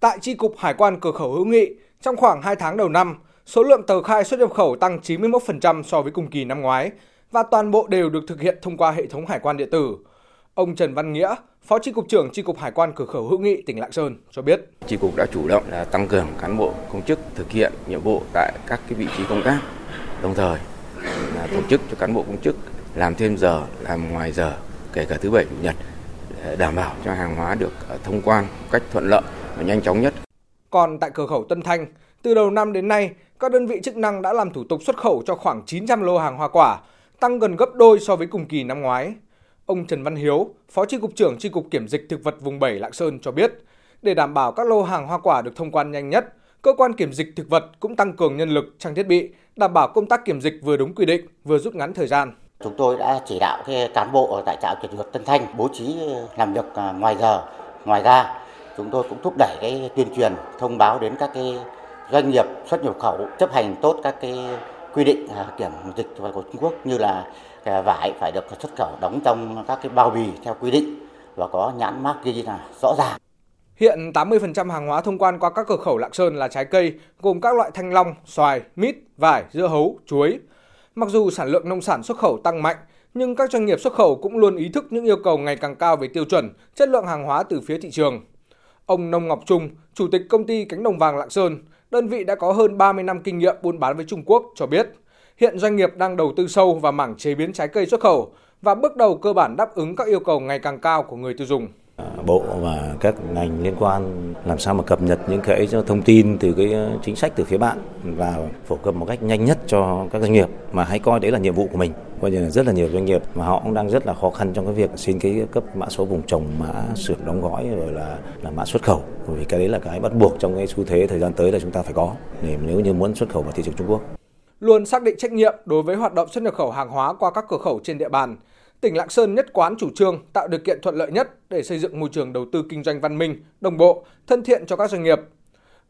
Tại tri cục Hải quan cửa khẩu hữu nghị, trong khoảng 2 tháng đầu năm, số lượng tờ khai xuất nhập khẩu tăng 91% so với cùng kỳ năm ngoái và toàn bộ đều được thực hiện thông qua hệ thống hải quan điện tử. Ông Trần Văn Nghĩa, Phó tri cục trưởng tri cục Hải quan cửa khẩu hữu nghị tỉnh Lạng Sơn cho biết. tri cục đã chủ động là tăng cường cán bộ công chức thực hiện nhiệm vụ tại các cái vị trí công tác, đồng thời là tổ chức cho cán bộ công chức làm thêm giờ, làm ngoài giờ, kể cả thứ bảy chủ nhật để đảm bảo cho hàng hóa được ờ, thông quan cách thuận lợi và nhanh chóng nhất. Còn tại cửa khẩu Tân Thanh, từ đầu năm đến nay, các đơn vị chức năng đã làm thủ tục xuất khẩu cho khoảng 900 lô hàng hoa quả, tăng gần gấp đôi so với cùng kỳ năm ngoái. Ông Trần Văn Hiếu, Phó Chi cục trưởng Chi cục Kiểm dịch thực vật vùng 7 Lạng Sơn cho biết, để đảm bảo các lô hàng hoa quả được thông quan nhanh nhất, cơ quan kiểm dịch thực vật cũng tăng cường nhân lực, trang thiết bị, đảm bảo công tác kiểm dịch vừa đúng quy định, vừa rút ngắn thời gian. Chúng tôi đã chỉ đạo cái cán bộ ở tại trạm kiểm dịch Tân Thanh bố trí làm việc à, ngoài giờ. Ngoài ra, chúng tôi cũng thúc đẩy cái tuyên truyền thông báo đến các cái doanh nghiệp xuất nhập khẩu chấp hành tốt các cái quy định à, kiểm dịch của Trung Quốc như là à, vải phải được xuất khẩu đóng trong các cái bao bì theo quy định và có nhãn mác ghi là rõ ràng. Hiện 80% hàng hóa thông quan qua các cửa khẩu Lạng Sơn là trái cây, gồm các loại thanh long, xoài, mít, vải, dưa hấu, chuối. Mặc dù sản lượng nông sản xuất khẩu tăng mạnh, nhưng các doanh nghiệp xuất khẩu cũng luôn ý thức những yêu cầu ngày càng cao về tiêu chuẩn, chất lượng hàng hóa từ phía thị trường. Ông Nông Ngọc Trung, Chủ tịch công ty Cánh Đồng Vàng Lạng Sơn, đơn vị đã có hơn 30 năm kinh nghiệm buôn bán với Trung Quốc cho biết, hiện doanh nghiệp đang đầu tư sâu vào mảng chế biến trái cây xuất khẩu và bước đầu cơ bản đáp ứng các yêu cầu ngày càng cao của người tiêu dùng. Bộ và các ngành liên quan làm sao mà cập nhật những cái thông tin từ cái ờ, chính sách từ phía bạn và phổ cập một cách nhanh nhất cho các doanh nghiệp mà hãy coi đấy là nhiệm vụ của mình. Coi như là rất là nhiều doanh nghiệp mà họ cũng đang rất là khó khăn trong cái việc xin cái cấp mã số vùng trồng, mã xưởng đóng gói rồi là là mã xuất khẩu. Bởi vì cái đấy là cái bắt buộc trong cái xu thế thời gian tới là chúng ta phải có để nếu như muốn xuất khẩu vào thị trường Trung Quốc luôn xác định trách nhiệm đối với hoạt động xuất nhập khẩu hàng hóa qua các cửa khẩu trên địa bàn. Tỉnh Lạng Sơn nhất quán chủ trương tạo điều kiện thuận lợi nhất để xây dựng môi trường đầu tư kinh doanh văn minh, đồng bộ, thân thiện cho các doanh nghiệp.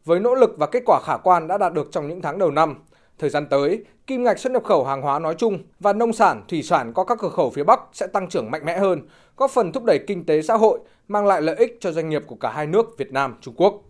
Với nỗ lực và kết quả khả quan đã đạt được trong những tháng đầu năm, thời gian tới, kim ngạch xuất nhập khẩu hàng hóa nói chung và nông sản, thủy sản qua các cửa khẩu phía Bắc sẽ tăng trưởng mạnh mẽ hơn, góp phần thúc đẩy kinh tế xã hội, mang lại lợi ích cho doanh nghiệp của cả hai nước Việt Nam, Trung Quốc.